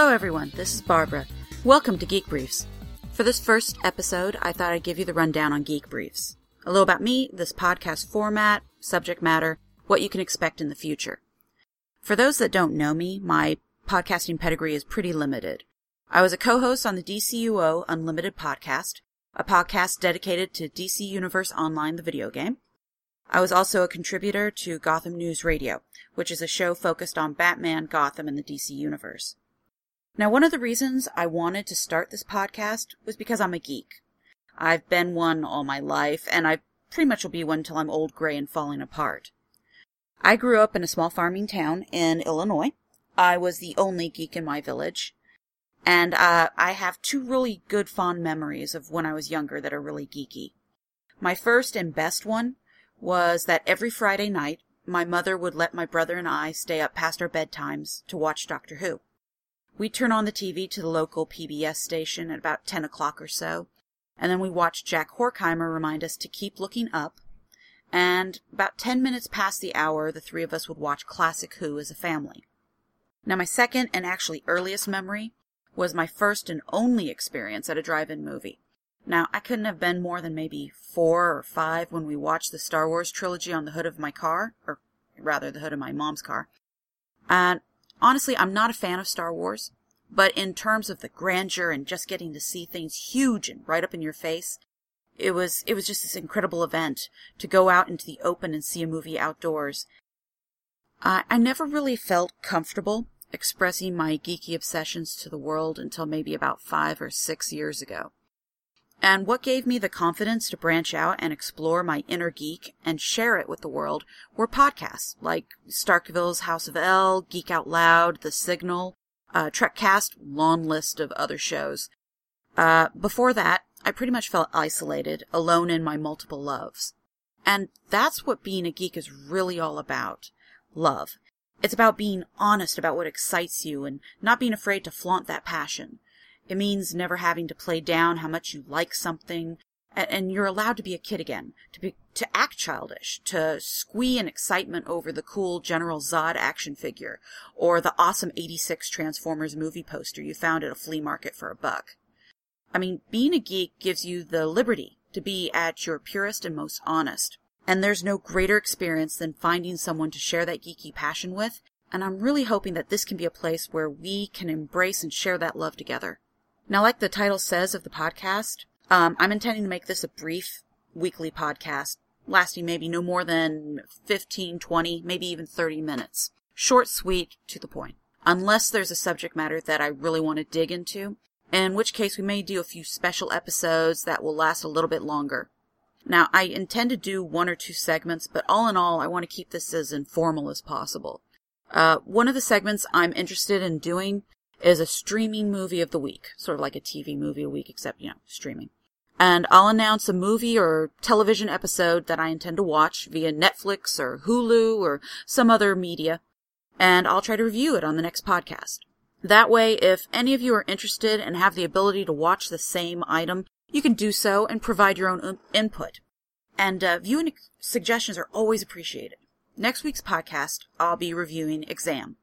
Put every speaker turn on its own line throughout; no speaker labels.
Hello, everyone. This is Barbara. Welcome to Geek Briefs. For this first episode, I thought I'd give you the rundown on Geek Briefs. A little about me, this podcast format, subject matter, what you can expect in the future. For those that don't know me, my podcasting pedigree is pretty limited. I was a co-host on the DCUO Unlimited podcast, a podcast dedicated to DC Universe Online, the video game. I was also a contributor to Gotham News Radio, which is a show focused on Batman, Gotham, and the DC Universe. Now, one of the reasons I wanted to start this podcast was because I'm a geek. I've been one all my life, and I pretty much will be one until I'm old, gray, and falling apart. I grew up in a small farming town in Illinois. I was the only geek in my village. And uh, I have two really good fond memories of when I was younger that are really geeky. My first and best one was that every Friday night, my mother would let my brother and I stay up past our bedtimes to watch Doctor Who. We'd turn on the TV to the local PBS station at about 10 o'clock or so, and then we watched Jack Horkheimer remind us to keep looking up. And about 10 minutes past the hour, the three of us would watch Classic Who as a family. Now, my second and actually earliest memory was my first and only experience at a drive-in movie. Now, I couldn't have been more than maybe four or five when we watched the Star Wars trilogy on the hood of my car, or rather the hood of my mom's car. And honestly, I'm not a fan of Star Wars, but in terms of the grandeur and just getting to see things huge and right up in your face, it was it was just this incredible event to go out into the open and see a movie outdoors. I, I never really felt comfortable expressing my geeky obsessions to the world until maybe about five or six years ago. And what gave me the confidence to branch out and explore my inner geek and share it with the world were podcasts like Starkville's House of L, Geek Out Loud, The Signal, uh, Trekcast, long list of other shows. Uh, before that, I pretty much felt isolated, alone in my multiple loves. And that's what being a geek is really all about. Love. It's about being honest about what excites you and not being afraid to flaunt that passion. It means never having to play down how much you like something, and you're allowed to be a kid again, to be to act childish, to squee in excitement over the cool General Zod action figure, or the awesome 86 Transformers movie poster you found at a flea market for a buck. I mean, being a geek gives you the liberty to be at your purest and most honest. And there's no greater experience than finding someone to share that geeky passion with, and I'm really hoping that this can be a place where we can embrace and share that love together. Now, like the title says of the podcast, um, I'm intending to make this a brief weekly podcast, lasting maybe no more than 15, 20, maybe even 30 minutes. Short, sweet, to the point. Unless there's a subject matter that I really want to dig into, in which case we may do a few special episodes that will last a little bit longer. Now, I intend to do one or two segments, but all in all, I want to keep this as informal as possible. Uh, one of the segments I'm interested in doing is a streaming movie of the week, sort of like a TV movie a week, except, you know, streaming. And I'll announce a movie or television episode that I intend to watch via Netflix or Hulu or some other media, and I'll try to review it on the next podcast. That way, if any of you are interested and have the ability to watch the same item, you can do so and provide your own input. And uh, viewing suggestions are always appreciated. Next week's podcast, I'll be reviewing Exam.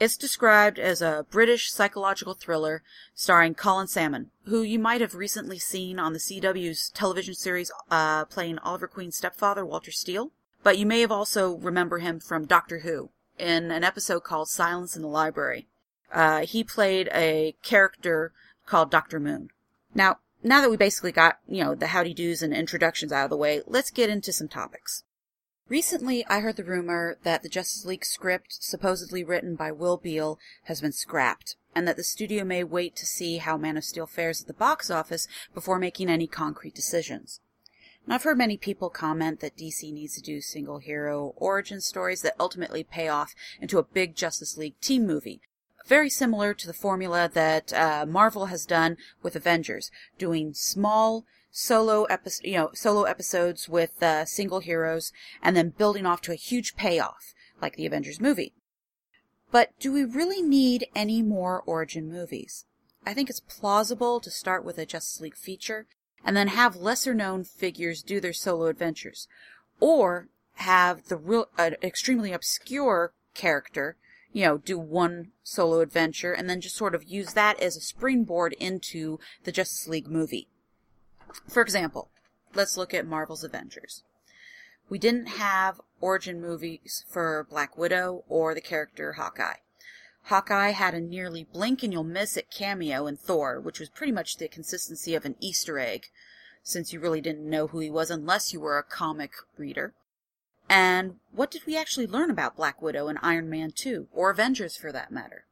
It's described as a British psychological thriller starring Colin Salmon, who you might have recently seen on the CW's television series uh, playing Oliver Queen's stepfather, Walter Steele. But you may have also remember him from Doctor Who in an episode called Silence in the Library. Uh, he played a character called Dr. Moon. Now, now that we basically got, you know, the howdy doos and introductions out of the way, let's get into some topics. Recently, I heard the rumor that the Justice League script, supposedly written by Will Beall, has been scrapped, and that the studio may wait to see how Man of Steel fares at the box office before making any concrete decisions. Now, I've heard many people comment that DC needs to do single hero origin stories that ultimately pay off into a big Justice League team movie, very similar to the formula that uh, Marvel has done with Avengers, doing small solo episode, you know, solo episodes with uh, single heroes, and then building off to a huge payoff, like the Avengers movie. But do we really need any more origin movies? I think it's plausible to start with a Justice League feature and then have lesser known figures do their solo adventures, or have the real, uh, extremely obscure character you know, do one solo adventure and then just sort of use that as a springboard into the Justice League movie. For example, let's look at Marvel's Avengers. We didn't have origin movies for Black Widow or the character Hawkeye. Hawkeye had a nearly blink and you'll miss it cameo in Thor, which was pretty much the consistency of an Easter egg, since you really didn't know who he was unless you were a comic reader. And what did we actually learn about Black Widow and Iron Man 2, or Avengers for that matter?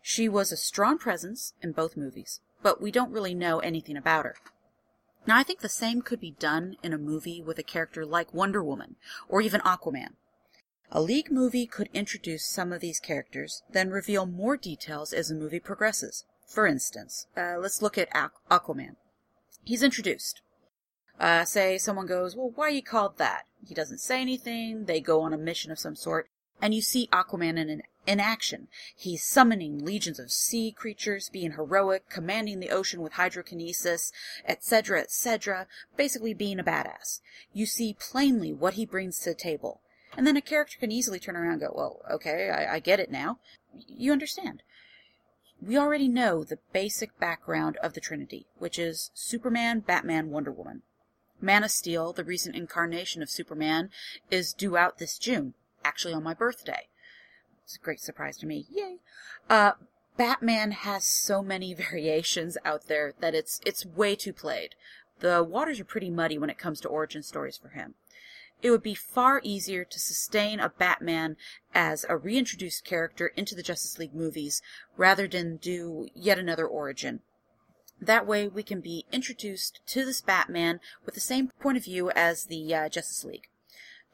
She was a strong presence in both movies, but we don't really know anything about her. Now, I think the same could be done in a movie with a character like Wonder Woman, or even Aquaman. A League movie could introduce some of these characters, then reveal more details as the movie progresses. For instance, uh, let's look at Aquaman. He's introduced. Uh, say someone goes, well, why are you called that? He doesn't say anything. They go on a mission of some sort, and you see Aquaman in, in action. He's summoning legions of sea creatures, being heroic, commanding the ocean with hydrokinesis, etc., etc., basically being a badass. You see plainly what he brings to the table. And then a character can easily turn around and go, well, okay, I, I get it now. You understand. We already know the basic background of the Trinity, which is Superman, Batman, Wonder Woman. Man of Steel, the recent incarnation of Superman, is due out this June, actually on my birthday. It's a great surprise to me. Yay! Uh, Batman has so many variations out there that it's it's way too played. The waters are pretty muddy when it comes to origin stories for him. It would be far easier to sustain a Batman as a reintroduced character into the Justice League movies rather than do yet another origin. That way we can be introduced to this Batman with the same point of view as the uh, Justice League.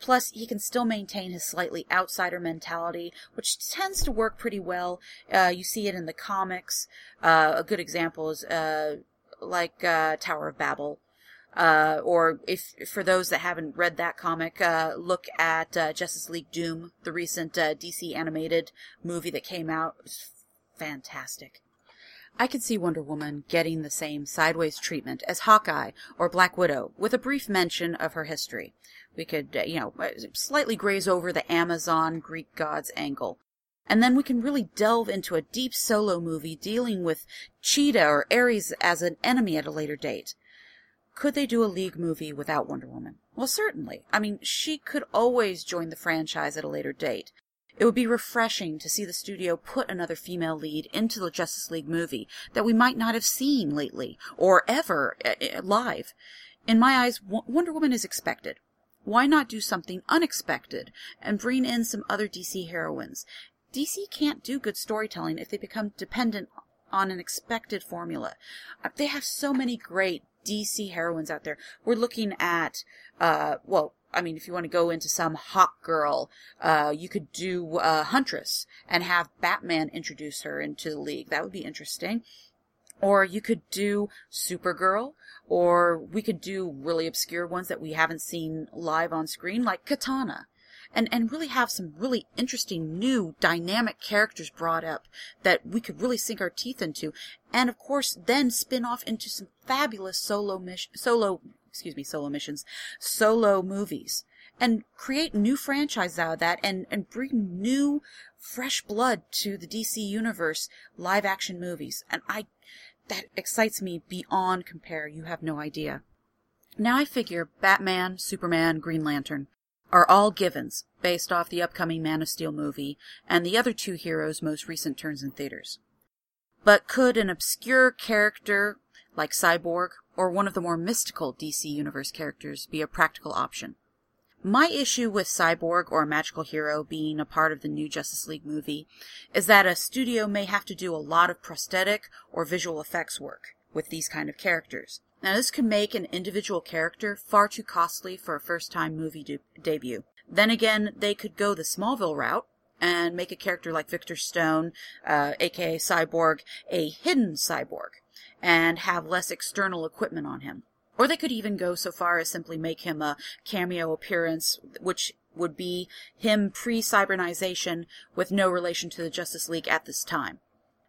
Plus, he can still maintain his slightly outsider mentality, which tends to work pretty well. Uh, you see it in the comics. Uh, a good example is uh, like uh, Tower of Babel, uh, or if for those that haven't read that comic, uh, look at Justice League Doom, the recent DC animated movie that came out. It was fantastic. I could see Wonder Woman getting the same sideways treatment as Hawkeye or Black Widow, with a brief mention of her history. We could, uh, you know, uh, slightly graze over the Amazon Greek gods angle. And then we can really delve into a deep solo movie dealing with Cheetah or Ares as an enemy at a later date. Could they do a League movie without Wonder Woman? Well, certainly. I mean, she could always join the franchise at a later date. It would be refreshing to see the studio put another female lead into the Justice League movie that we might not have seen lately or ever uh, live. In my eyes, Wonder Woman is expected. Why not do something unexpected and bring in some other DC heroines? DC can't do good storytelling if they become dependent on an expected formula. Uh, they have so many great DC heroines out there. We're looking at, uh, well, I mean, if you want to go into some hot girl, uh, you could do uh, Huntress and have Batman introduce her into the league. That would be interesting. Or you could do Supergirl, or we could do really obscure ones that we haven't seen live on screen, like Katana and, and really have some really interesting new dynamic characters brought up that we could really sink our teeth into. And of course, then spin off into some fabulous solo mission, solo, excuse me, solo missions, solo movies and create new franchises out of that and, and bring new fresh blood to the DC universe live action movies. And I, that excites me beyond compare. You have no idea. Now I figure Batman, Superman, Green Lantern are all givens based off the upcoming Man of Steel movie and the other two heroes' most recent turns in theaters. But could an obscure character like Cyborg or one of the more mystical DC Universe characters be a practical option? My issue with Cyborg or a magical hero being a part of the new Justice League movie is that a studio may have to do a lot of prosthetic or visual effects work with these kind of characters. Now, this could make an individual character far too costly for a first time movie de- debut. Then again, they could go the Smallville route and make a character like Victor Stone, uh, aka Cyborg, a hidden cyborg, and have less external equipment on him. Or they could even go so far as simply make him a cameo appearance, which would be him pre cybernization with no relation to the Justice League at this time.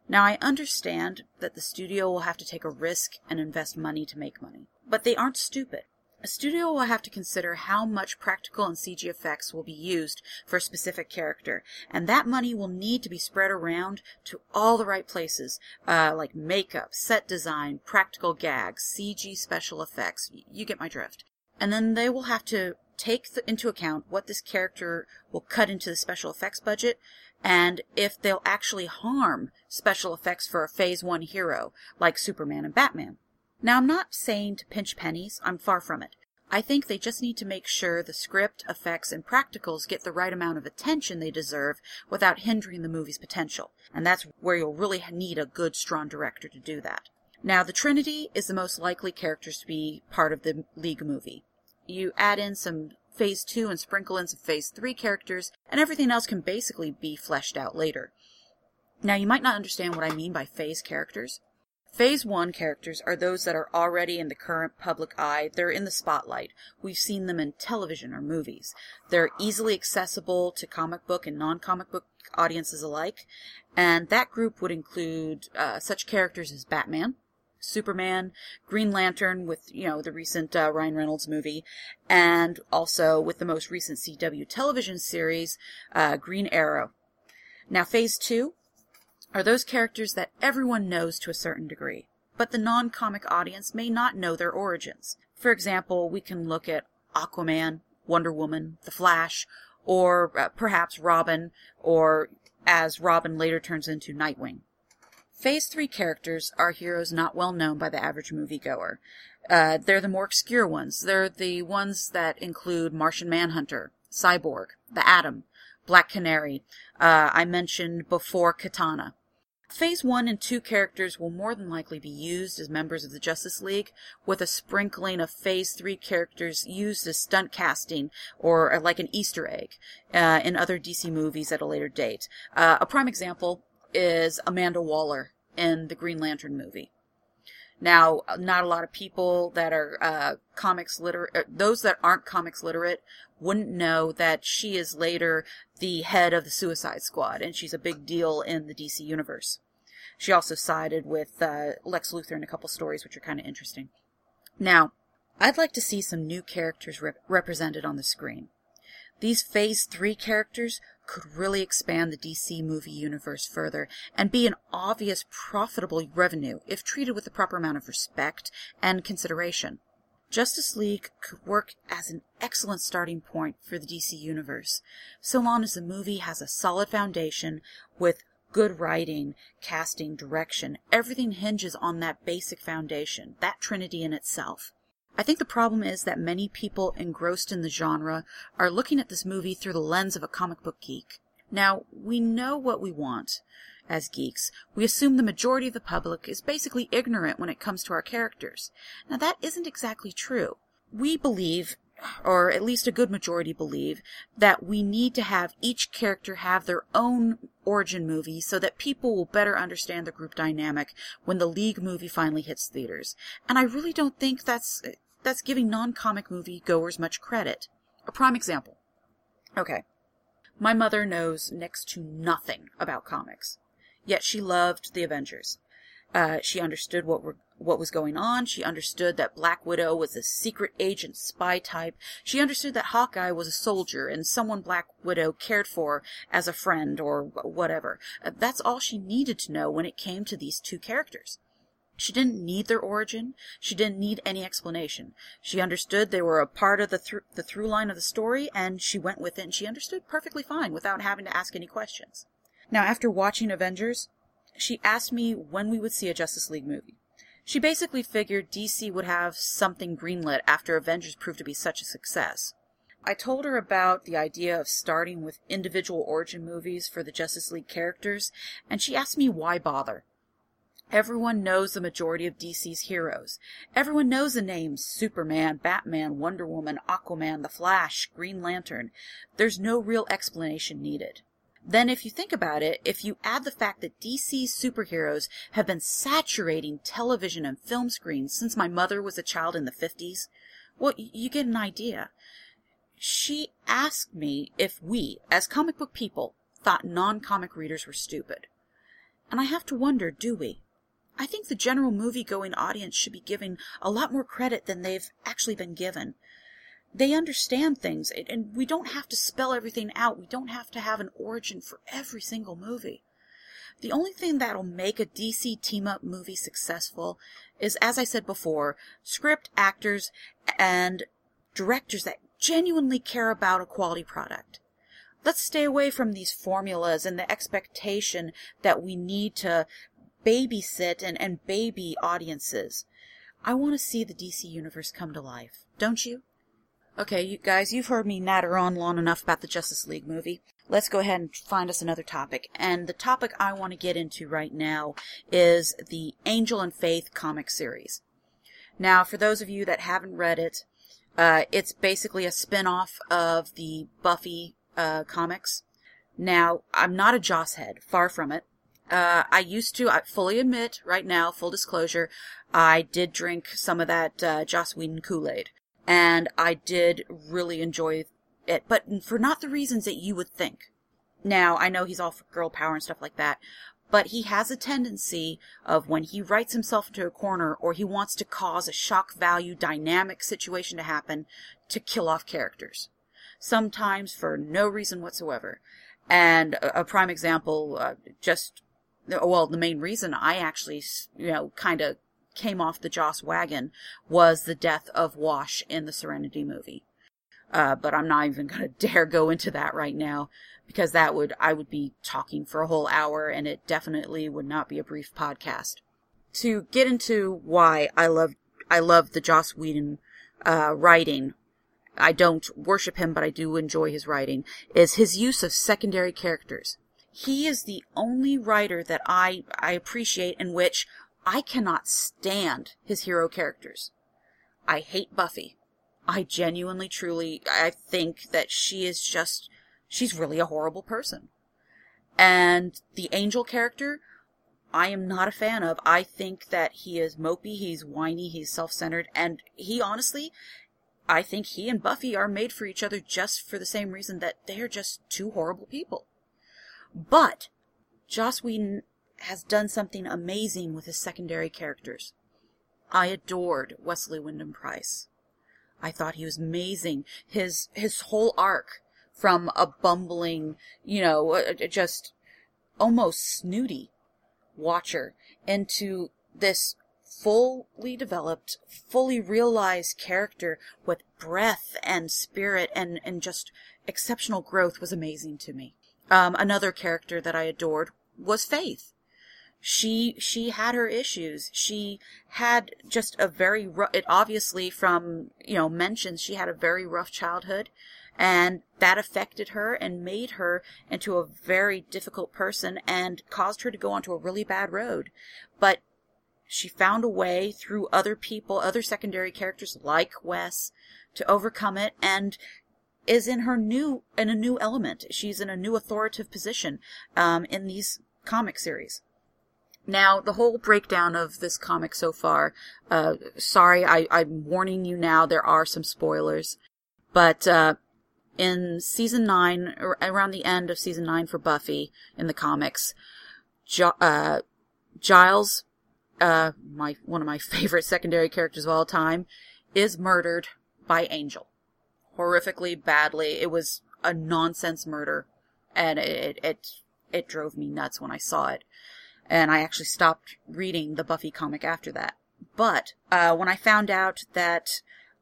Now, I understand that the studio will have to take a risk and invest money to make money, but they aren't stupid. A studio will have to consider how much practical and CG effects will be used for a specific character, and that money will need to be spread around to all the right places, uh, like makeup, set design, practical gags, CG special effects. You get my drift. And then they will have to take into account what this character will cut into the special effects budget and if they'll actually harm special effects for a phase one hero like Superman and Batman. Now, I'm not saying to pinch pennies, I'm far from it. I think they just need to make sure the script, effects, and practicals get the right amount of attention they deserve without hindering the movie's potential. And that's where you'll really need a good, strong director to do that. Now, the Trinity is the most likely characters to be part of the League movie. You add in some Phase 2 and sprinkle in some Phase 3 characters, and everything else can basically be fleshed out later. Now, you might not understand what I mean by phase characters. Phase 1 characters are those that are already in the current public eye. They're in the spotlight. We've seen them in television or movies. They're easily accessible to comic book and non comic book audiences alike. And that group would include uh, such characters as Batman, Superman, Green Lantern with, you know, the recent uh, Ryan Reynolds movie, and also with the most recent CW television series, uh, Green Arrow. Now, Phase 2 are those characters that everyone knows to a certain degree, but the non-comic audience may not know their origins. For example, we can look at Aquaman, Wonder Woman, The Flash, or uh, perhaps Robin, or as Robin later turns into Nightwing. Phase 3 characters are heroes not well known by the average moviegoer. Uh, they're the more obscure ones. They're the ones that include Martian Manhunter, Cyborg, the Atom, Black Canary. Uh, I mentioned before Katana. Phase 1 and 2 characters will more than likely be used as members of the Justice League, with a sprinkling of Phase 3 characters used as stunt casting or uh, like an Easter egg uh, in other DC movies at a later date. Uh, a prime example is Amanda Waller in the Green Lantern movie. Now, not a lot of people that are uh, comics literate, uh, those that aren't comics literate, wouldn't know that she is later the head of the Suicide Squad, and she's a big deal in the DC universe. She also sided with uh, Lex Luthor in a couple stories, which are kind of interesting. Now, I'd like to see some new characters rep- represented on the screen. These Phase 3 characters could really expand the DC movie universe further and be an obvious profitable revenue if treated with the proper amount of respect and consideration. Justice League could work as an excellent starting point for the DC universe, so long as the movie has a solid foundation with good writing, casting, direction. Everything hinges on that basic foundation, that trinity in itself. I think the problem is that many people engrossed in the genre are looking at this movie through the lens of a comic book geek. Now, we know what we want as geeks, we assume the majority of the public is basically ignorant when it comes to our characters. Now that isn't exactly true. We believe, or at least a good majority believe, that we need to have each character have their own origin movie so that people will better understand the group dynamic when the League movie finally hits theaters. And I really don't think that's, that's giving non-comic movie goers much credit. A prime example. Okay. My mother knows next to nothing about comics. Yet she loved the Avengers. Uh, she understood what were, what was going on. She understood that Black Widow was a secret agent spy type. She understood that Hawkeye was a soldier and someone Black Widow cared for as a friend or whatever. Uh, that's all she needed to know when it came to these two characters. She didn't need their origin. She didn't need any explanation. She understood they were a part of the, th- the through line of the story, and she went with it, and she understood perfectly fine without having to ask any questions. Now, after watching Avengers, she asked me when we would see a Justice League movie. She basically figured DC would have something greenlit after Avengers proved to be such a success. I told her about the idea of starting with individual origin movies for the Justice League characters, and she asked me why bother. Everyone knows the majority of DC's heroes. Everyone knows the names Superman, Batman, Wonder Woman, Aquaman, The Flash, Green Lantern. There's no real explanation needed then if you think about it, if you add the fact that DC's superheroes have been saturating television and film screens since my mother was a child in the 50s, well, you get an idea. She asked me if we, as comic book people, thought non-comic readers were stupid. And I have to wonder, do we? I think the general movie going audience should be given a lot more credit than they've actually been given. They understand things, and we don't have to spell everything out. We don't have to have an origin for every single movie. The only thing that'll make a DC team up movie successful is, as I said before, script, actors, and directors that genuinely care about a quality product. Let's stay away from these formulas and the expectation that we need to babysit and, and baby audiences. I want to see the DC universe come to life, don't you? Okay, you guys, you've heard me natter on long enough about the Justice League movie. Let's go ahead and find us another topic. And the topic I want to get into right now is the Angel and Faith comic series. Now, for those of you that haven't read it, uh, it's basically a spin-off of the Buffy uh, comics. Now, I'm not a Joss head, far from it. Uh, I used to, I fully admit right now, full disclosure, I did drink some of that uh, Joss Whedon Kool-Aid. And I did really enjoy it, but for not the reasons that you would think. Now, I know he's all for girl power and stuff like that, but he has a tendency of when he writes himself into a corner or he wants to cause a shock value dynamic situation to happen to kill off characters. Sometimes for no reason whatsoever. And a, a prime example, uh, just well, the main reason I actually, you know, kind of came off the Joss wagon was the death of Wash in the Serenity movie. Uh, but I'm not even going to dare go into that right now because that would, I would be talking for a whole hour and it definitely would not be a brief podcast. To get into why I love, I love the Joss Whedon, uh, writing, I don't worship him, but I do enjoy his writing, is his use of secondary characters. He is the only writer that I, I appreciate in which I cannot stand his hero characters. I hate Buffy. I genuinely, truly, I think that she is just, she's really a horrible person. And the angel character, I am not a fan of. I think that he is mopey, he's whiny, he's self-centered, and he honestly, I think he and Buffy are made for each other just for the same reason that they are just two horrible people. But Joss Whedon has done something amazing with his secondary characters. I adored Wesley Wyndam-Pryce. I thought he was amazing. His his whole arc from a bumbling, you know, just almost snooty watcher into this fully developed, fully realized character with breath and spirit and, and just exceptional growth was amazing to me. Um, another character that I adored was Faith. She she had her issues. She had just a very rough. It obviously from you know mentions she had a very rough childhood, and that affected her and made her into a very difficult person and caused her to go onto a really bad road. But she found a way through other people, other secondary characters like Wes, to overcome it and is in her new in a new element. She's in a new authoritative position um, in these comic series. Now, the whole breakdown of this comic so far, uh, sorry, I, I'm warning you now, there are some spoilers. But, uh, in season nine, around the end of season nine for Buffy in the comics, jo- uh, Giles, uh, my, one of my favorite secondary characters of all time, is murdered by Angel horrifically badly. It was a nonsense murder, and it it it drove me nuts when I saw it. And I actually stopped reading the Buffy comic after that. But uh, when I found out that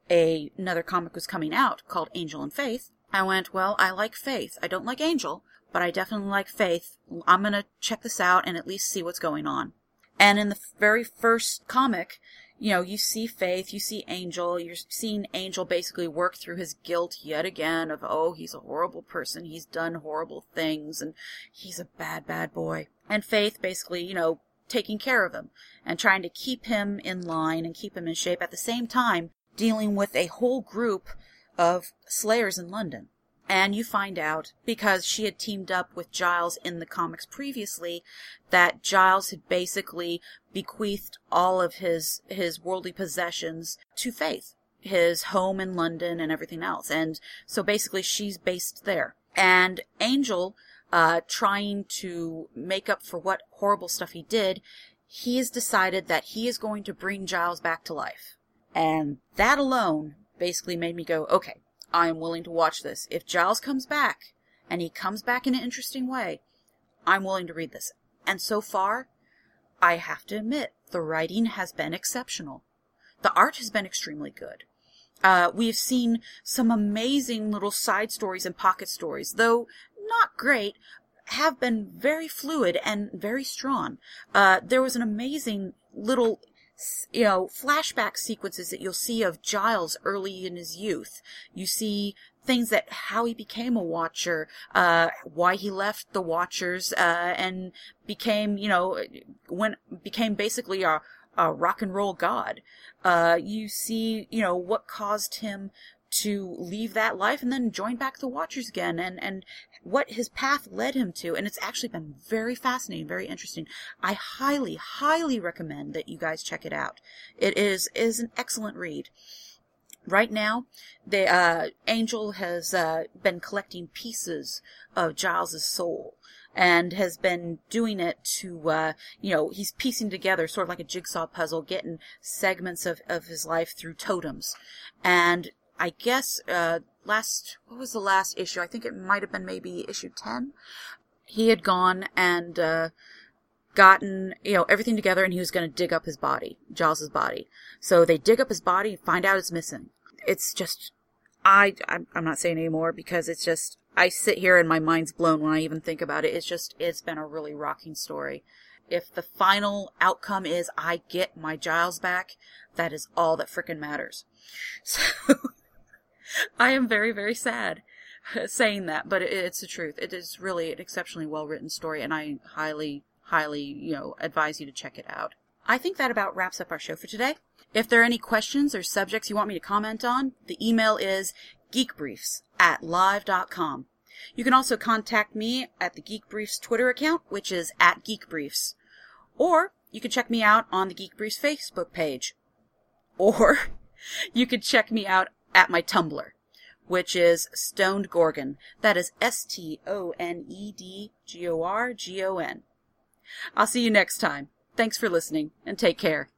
a, another comic was coming out called Angel and Faith, I went, well, I like Faith. I don't like Angel, but I definitely like Faith. I'm gonna check this out and at least see what's going on. And in the very first comic, you know, you see Faith, you see Angel, you're seeing Angel basically work through his guilt yet again of, oh, he's a horrible person, he's done horrible things, and he's a bad, bad boy. And Faith basically, you know, taking care of him and trying to keep him in line and keep him in shape at the same time dealing with a whole group of slayers in London. And you find out, because she had teamed up with Giles in the comics previously, that Giles had basically bequeathed all of his, his worldly possessions to Faith. His home in London and everything else. And so basically she's based there. And Angel, uh, trying to make up for what horrible stuff he did, he has decided that he is going to bring Giles back to life. And that alone basically made me go, okay, I am willing to watch this. If Giles comes back, and he comes back in an interesting way, I'm willing to read this. And so far, I have to admit, the writing has been exceptional. The art has been extremely good. Uh, we've seen some amazing little side stories and pocket stories, though not great, have been very fluid and very strong. Uh, there was an amazing little you know, flashback sequences that you'll see of Giles early in his youth. You see things that how he became a watcher, uh, why he left the watchers, uh, and became, you know, when became basically a, a rock and roll god. Uh, you see, you know, what caused him to leave that life and then join back the Watchers again and, and what his path led him to. And it's actually been very fascinating, very interesting. I highly, highly recommend that you guys check it out. It is, is an excellent read. Right now, the, uh, Angel has, uh, been collecting pieces of Giles's soul and has been doing it to, uh, you know, he's piecing together sort of like a jigsaw puzzle, getting segments of, of his life through totems. And I guess, uh, last, what was the last issue? I think it might have been maybe issue 10. He had gone and, uh, gotten, you know, everything together and he was going to dig up his body, Giles's body. So they dig up his body, find out it's missing. It's just, I, I'm, I'm not saying anymore because it's just, I sit here and my mind's blown when I even think about it. It's just, it's been a really rocking story. If the final outcome is I get my Giles back, that is all that frickin' matters. So, I am very, very sad saying that, but it's the truth. It is really an exceptionally well written story, and I highly, highly, you know, advise you to check it out. I think that about wraps up our show for today. If there are any questions or subjects you want me to comment on, the email is geekbriefs at live.com. You can also contact me at the Geek Briefs Twitter account, which is at Geek Briefs. Or you can check me out on the Geek Briefs Facebook page. Or you could check me out at my Tumblr, which is Stoned Gorgon. That is S T O N E D G O R G O N. I'll see you next time. Thanks for listening and take care.